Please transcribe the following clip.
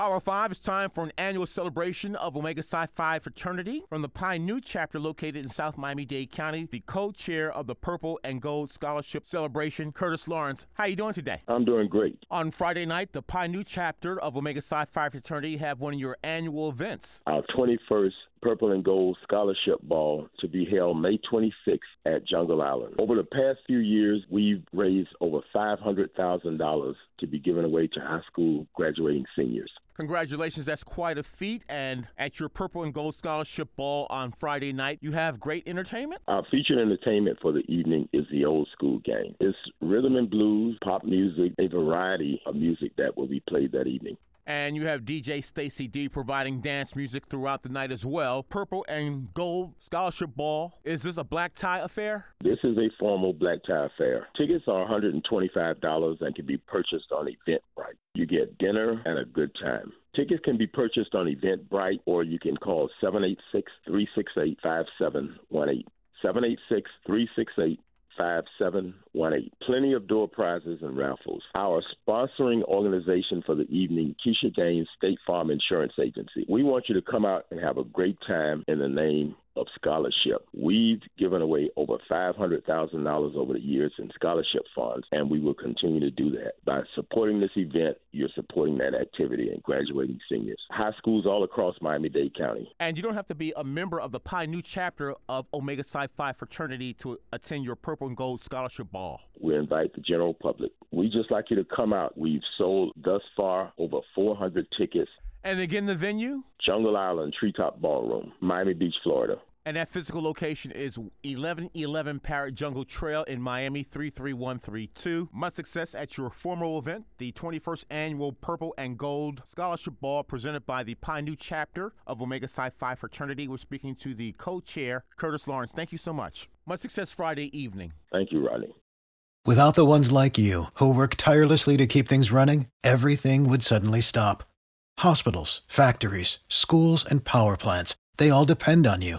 Hour 5 is time for an annual celebration of Omega Psi Phi fraternity from the Pi Nu chapter located in South Miami-Dade County. The co-chair of the Purple and Gold Scholarship Celebration, Curtis Lawrence. How are you doing today? I'm doing great. On Friday night, the Pi Nu chapter of Omega Psi Phi fraternity have one of your annual events. Our 21st Purple and Gold Scholarship Ball to be held May 26th at Jungle Island. Over the past few years, we've raised over $500,000 to be given away to high school graduating seniors. Congratulations, that's quite a feat. And at your Purple and Gold Scholarship Ball on Friday night, you have great entertainment? Our featured entertainment for the evening is the Ol Skool Gang. It's rhythm and blues, pop music, a variety of music that will be played that evening and you have DJ Stacey D providing dance music throughout the night as well. Purple and Gold Scholarship Ball. Is this a black tie affair? This is a formal black tie affair. Tickets are $125 and can be purchased on Eventbrite. You get dinner and a good time. Tickets can be purchased on Eventbrite or you can call 786 368 5718. 786 368 5718. Plenty of door prizes and raffles. Our sponsoring organization for the evening, Keisha Gaines State Farm Insurance Agency. We want you to come out and have a great time in the name of scholarship. We've given away over $500,000 over the years in scholarship funds, and we will continue to do that. By supporting this event, you're supporting that activity and graduating seniors. High schools all across Miami Dade County. And you don't have to be a member of the Pi Nu chapter of Omega Psi Phi fraternity to attend your Purple and Gold Scholarship Ball. We invite the general public. We just like you to come out. We've sold thus far over 400 tickets and again, the venue? Jungle Island Treetop Ballroom, Miami Beach, Florida. And that physical location is 1111 Parrot Jungle Trail in Miami 33132. Much success at your formal event, the 21st annual Purple and Gold Scholarship Ball presented by the Pi Nu chapter of Omega Psi Phi fraternity. We're speaking to the co-chair, Curtis Lawrence. Thank you so much. Much success Friday evening. Thank you, Rodney. Without the ones like you, who work tirelessly to keep things running, everything would suddenly stop. Hospitals, factories, schools, and power plants, they all depend on you.